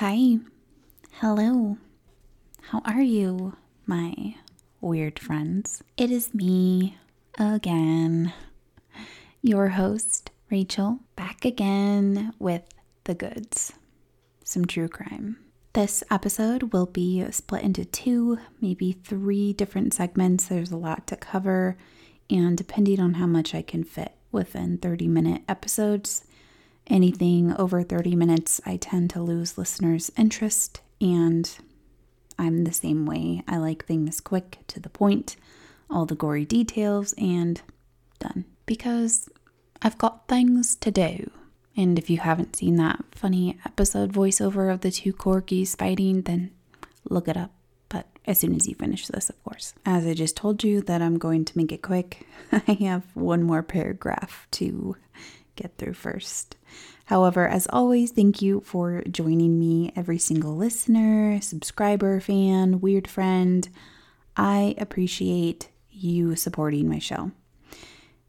Hi. Hello. How are you, my weird friends? It is me again, your host, Rachel, back again with the goods some true crime. This episode will be split into two, maybe three different segments. There's a lot to cover, and depending on how much I can fit within 30 minute episodes, anything over 30 minutes, I tend to lose listeners' interest, and I'm the same way. I like things quick, to the point, all the gory details, and done. Because I've got things to do. And if you haven't seen that funny episode voiceover of the two corgis fighting, then look it up. But as soon as you finish this, of course. As I just told you that I'm going to make it quick, I have one more paragraph to get through first. However, as always, thank you for joining me, every single listener, subscriber, fan, weird friend. I appreciate you supporting my show.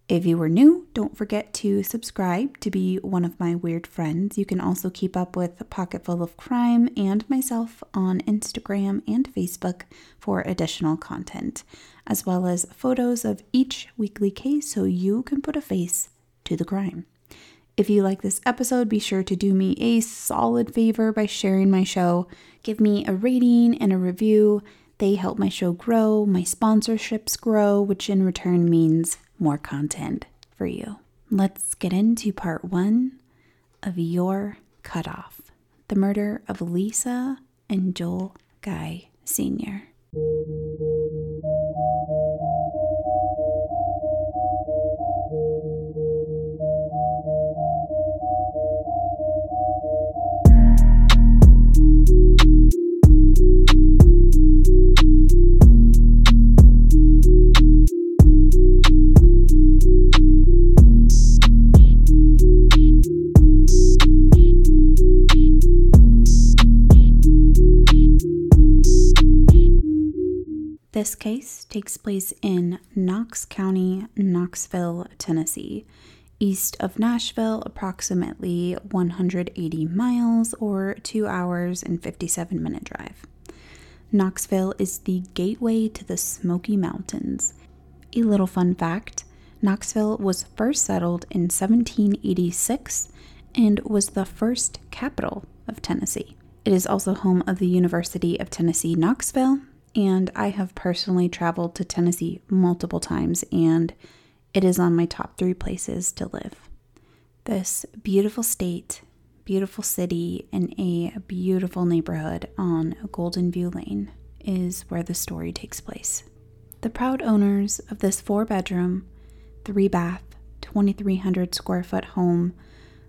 If you were new, don't forget to subscribe to be one of my weird friends. You can also keep up with Pocketful of Crime and myself on Instagram and Facebook for additional content, as well as photos of each weekly case so you can put a face to the crime. If you like this episode, be sure to do me a solid favor by sharing my show. Give me a rating and a review. They help my show grow, my sponsorships grow, which in return means more content for you. Let's get into part one of Your Cutoff the murder of Lisa and Joel Guy Sr. case takes place in Knox County, Knoxville, Tennessee, east of Nashville, approximately 180 miles or 2 hours and 57 minute drive. Knoxville is the gateway to the Smoky Mountains. A little fun fact Knoxville was first settled in 1786 and was the first capital of Tennessee. It is also home of the University of Tennessee, Knoxville, and I have personally traveled to Tennessee multiple times, and it is on my top three places to live. This beautiful state, beautiful city, and a beautiful neighborhood on Golden View Lane is where the story takes place. The proud owners of this four bedroom, three bath, 2,300 square foot home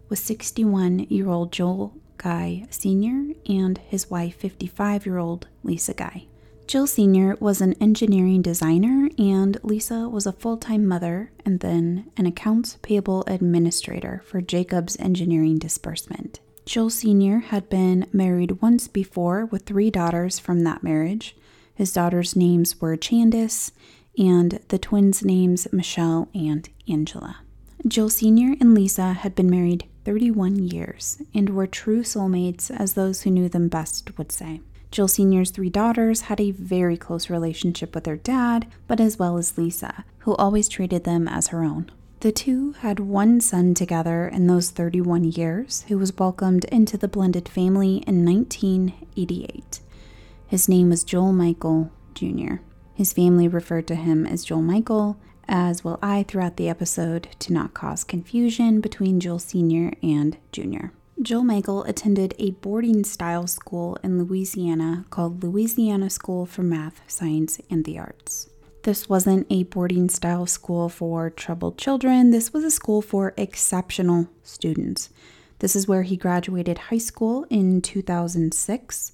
was 61 year old Joel Guy Sr. and his wife, 55 year old Lisa Guy. Joel Sr. was an engineering designer, and Lisa was a full time mother and then an accounts payable administrator for Jacobs Engineering Disbursement. Joel Sr. had been married once before with three daughters from that marriage. His daughters' names were Chandis, and the twins' names Michelle and Angela. Joel Sr. and Lisa had been married 31 years and were true soulmates, as those who knew them best would say. Joel Sr.'s three daughters had a very close relationship with their dad, but as well as Lisa, who always treated them as her own. The two had one son together in those 31 years, who was welcomed into the blended family in 1988. His name was Joel Michael Jr. His family referred to him as Joel Michael, as will I throughout the episode to not cause confusion between Joel Sr. and Jr. Joel Michael attended a boarding style school in Louisiana called Louisiana School for Math, Science, and the Arts. This wasn't a boarding style school for troubled children, this was a school for exceptional students. This is where he graduated high school in 2006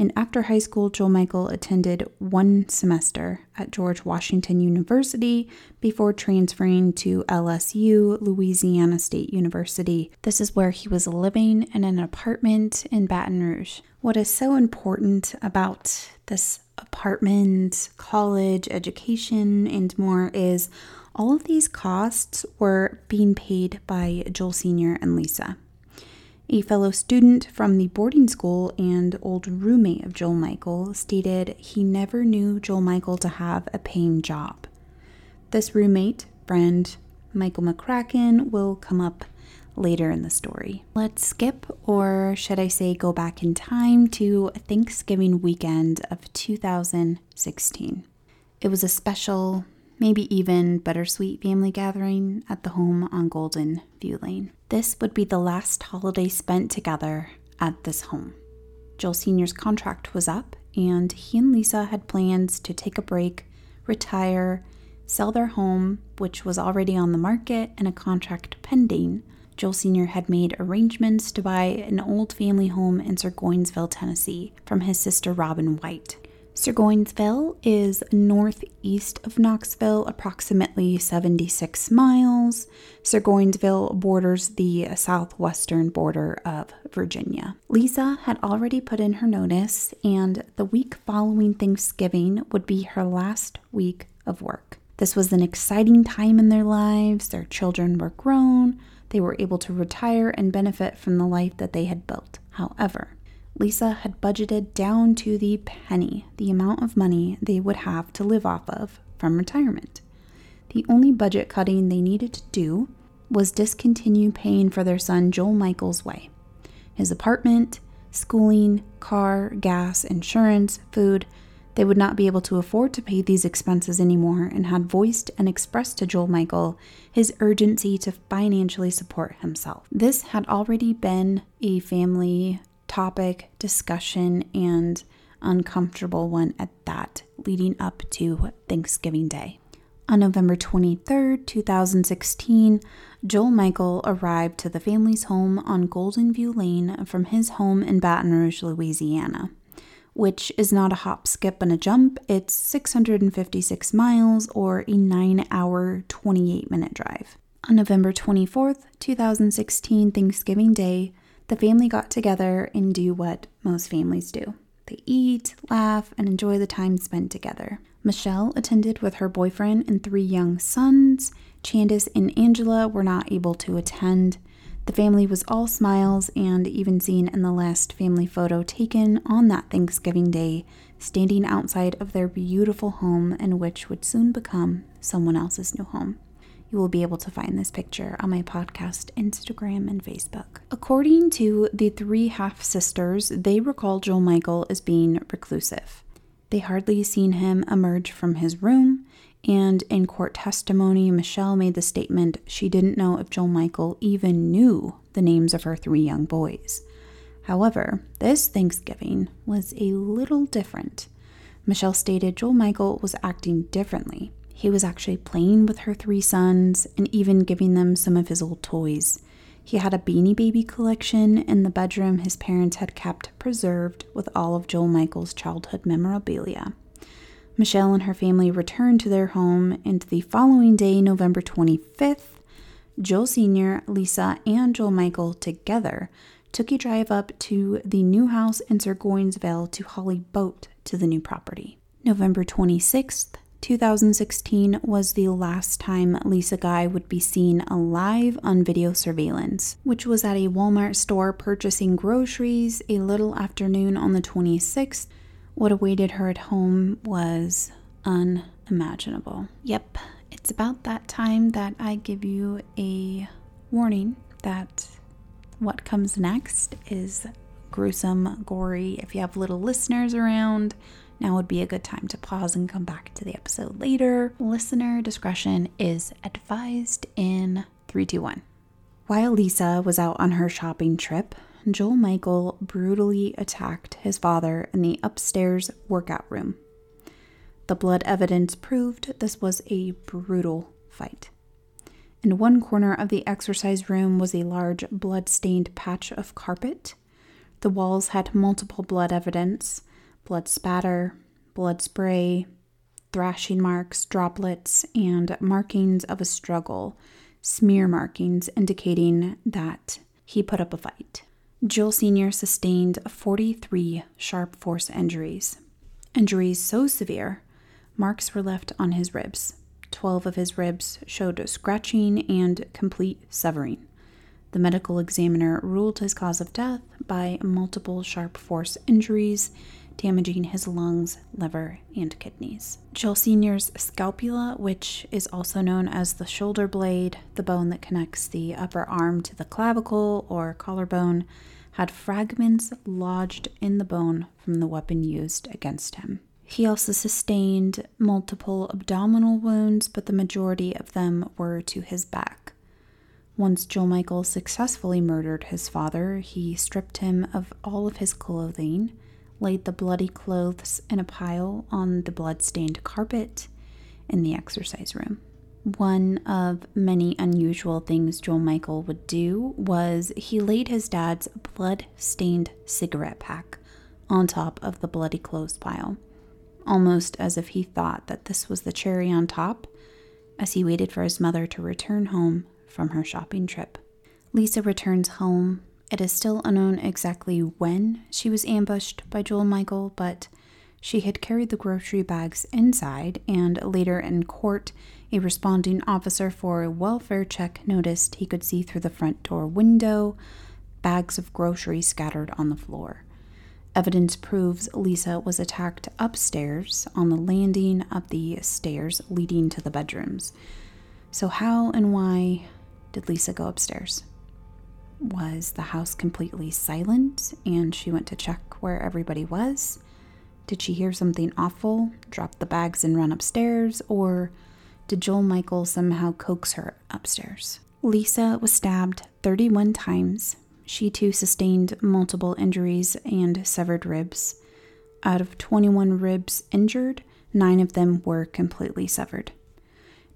and after high school, Joel Michael attended one semester at George Washington University before transferring to LSU, Louisiana State University. This is where he was living in an apartment in Baton Rouge. What is so important about this apartment, college, education, and more is all of these costs were being paid by Joel Sr. and Lisa. A fellow student from the boarding school and old roommate of Joel Michael stated he never knew Joel Michael to have a paying job. This roommate, friend, Michael McCracken, will come up later in the story. Let's skip, or should I say, go back in time to Thanksgiving weekend of 2016. It was a special, maybe even bittersweet family gathering at the home on Golden View Lane. This would be the last holiday spent together at this home. Joel Sr.'s contract was up, and he and Lisa had plans to take a break, retire, sell their home, which was already on the market and a contract pending. Joel Sr. had made arrangements to buy an old family home in Burgonyesville, Tennessee, from his sister Robin White. Burgonyesville is northeast of Knoxville, approximately 76 miles. Burgonyesville borders the southwestern border of Virginia. Lisa had already put in her notice, and the week following Thanksgiving would be her last week of work. This was an exciting time in their lives. Their children were grown, they were able to retire and benefit from the life that they had built. However, Lisa had budgeted down to the penny the amount of money they would have to live off of from retirement. The only budget cutting they needed to do was discontinue paying for their son Joel Michael's way. His apartment, schooling, car, gas, insurance, food, they would not be able to afford to pay these expenses anymore and had voiced and expressed to Joel Michael his urgency to financially support himself. This had already been a family topic, discussion, and uncomfortable one at that, leading up to Thanksgiving Day. On November 23, 2016, Joel Michael arrived to the family's home on Golden View Lane from his home in Baton Rouge, Louisiana, which is not a hop, skip, and a jump. It's 656 miles or a 9 hour, 28 minute drive. On November 24th, 2016, Thanksgiving Day, the family got together and do what most families do they eat, laugh, and enjoy the time spent together. Michelle attended with her boyfriend and three young sons. Candace and Angela were not able to attend. The family was all smiles and even seen in the last family photo taken on that Thanksgiving day, standing outside of their beautiful home in which would soon become someone else's new home. You will be able to find this picture on my podcast, Instagram, and Facebook. According to the three half sisters, they recall Joel Michael as being reclusive. They hardly seen him emerge from his room, and in court testimony, Michelle made the statement she didn't know if Joel Michael even knew the names of her three young boys. However, this Thanksgiving was a little different. Michelle stated Joel Michael was acting differently. He was actually playing with her three sons and even giving them some of his old toys. He had a beanie baby collection in the bedroom his parents had kept preserved with all of Joel Michael's childhood memorabilia. Michelle and her family returned to their home, and the following day, November 25th, Joel Sr., Lisa, and Joel Michael together took a drive up to the new house in Burgonyesville to Holly boat to the new property. November 26th, 2016 was the last time Lisa Guy would be seen alive on video surveillance, which was at a Walmart store purchasing groceries a little afternoon on the 26th. What awaited her at home was unimaginable. Yep, it's about that time that I give you a warning that what comes next is gruesome, gory. If you have little listeners around, now would be a good time to pause and come back to the episode later. Listener discretion is advised in 321. While Lisa was out on her shopping trip, Joel Michael brutally attacked his father in the upstairs workout room. The blood evidence proved this was a brutal fight. In one corner of the exercise room was a large blood stained patch of carpet. The walls had multiple blood evidence, blood spatter, blood spray, thrashing marks, droplets, and markings of a struggle, smear markings indicating that he put up a fight. Joel Sr. sustained 43 sharp force injuries. Injuries so severe, marks were left on his ribs. 12 of his ribs showed scratching and complete severing. The medical examiner ruled his cause of death by multiple sharp force injuries, damaging his lungs, liver, and kidneys. Joel Sr.'s scapula, which is also known as the shoulder blade, the bone that connects the upper arm to the clavicle or collarbone, had fragments lodged in the bone from the weapon used against him. He also sustained multiple abdominal wounds, but the majority of them were to his back. Once Joel Michael successfully murdered his father, he stripped him of all of his clothing, laid the bloody clothes in a pile on the blood-stained carpet in the exercise room. One of many unusual things Joel Michael would do was he laid his dad's blood stained cigarette pack on top of the bloody clothes pile, almost as if he thought that this was the cherry on top as he waited for his mother to return home from her shopping trip. Lisa returns home. It is still unknown exactly when she was ambushed by Joel Michael, but she had carried the grocery bags inside, and later in court, a responding officer for a welfare check noticed he could see through the front door window bags of groceries scattered on the floor. Evidence proves Lisa was attacked upstairs on the landing of the stairs leading to the bedrooms. So, how and why did Lisa go upstairs? Was the house completely silent and she went to check where everybody was? Did she hear something awful, drop the bags and run upstairs, or did Joel Michael somehow coax her upstairs? Lisa was stabbed 31 times. She too sustained multiple injuries and severed ribs. Out of 21 ribs injured, nine of them were completely severed.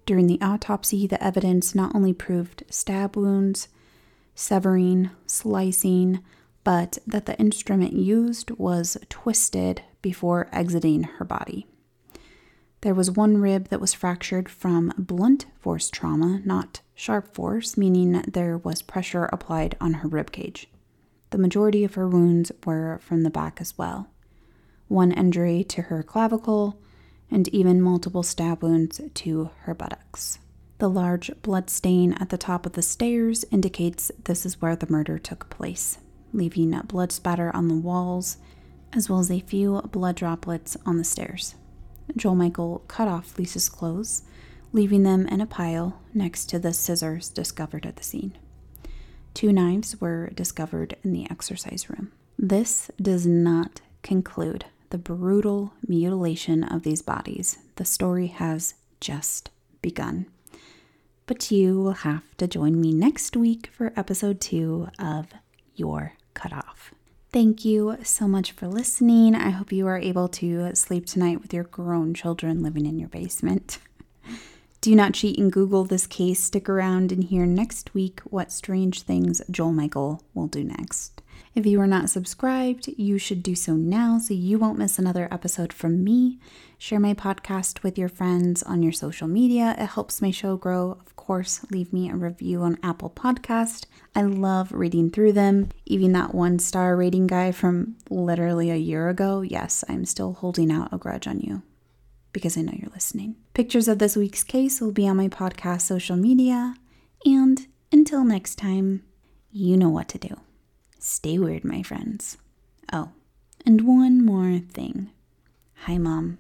During the autopsy, the evidence not only proved stab wounds, severing, slicing, but that the instrument used was twisted before exiting her body. There was one rib that was fractured from blunt force trauma, not sharp force, meaning there was pressure applied on her rib cage. The majority of her wounds were from the back as well. One injury to her clavicle, and even multiple stab wounds to her buttocks. The large blood stain at the top of the stairs indicates this is where the murder took place, leaving blood spatter on the walls, as well as a few blood droplets on the stairs. Joel Michael cut off Lisa's clothes, leaving them in a pile next to the scissors discovered at the scene. Two knives were discovered in the exercise room. This does not conclude the brutal mutilation of these bodies. The story has just begun. But you will have to join me next week for episode two of Your Cutoff. Thank you so much for listening. I hope you are able to sleep tonight with your grown children living in your basement. Do not cheat and Google this case. Stick around and hear next week what strange things Joel Michael will do next. If you are not subscribed, you should do so now so you won't miss another episode from me. Share my podcast with your friends on your social media. It helps my show grow. Course, leave me a review on Apple Podcast. I love reading through them. Even that one star rating guy from literally a year ago. Yes, I'm still holding out a grudge on you because I know you're listening. Pictures of this week's case will be on my podcast social media. And until next time, you know what to do. Stay weird, my friends. Oh, and one more thing. Hi, Mom.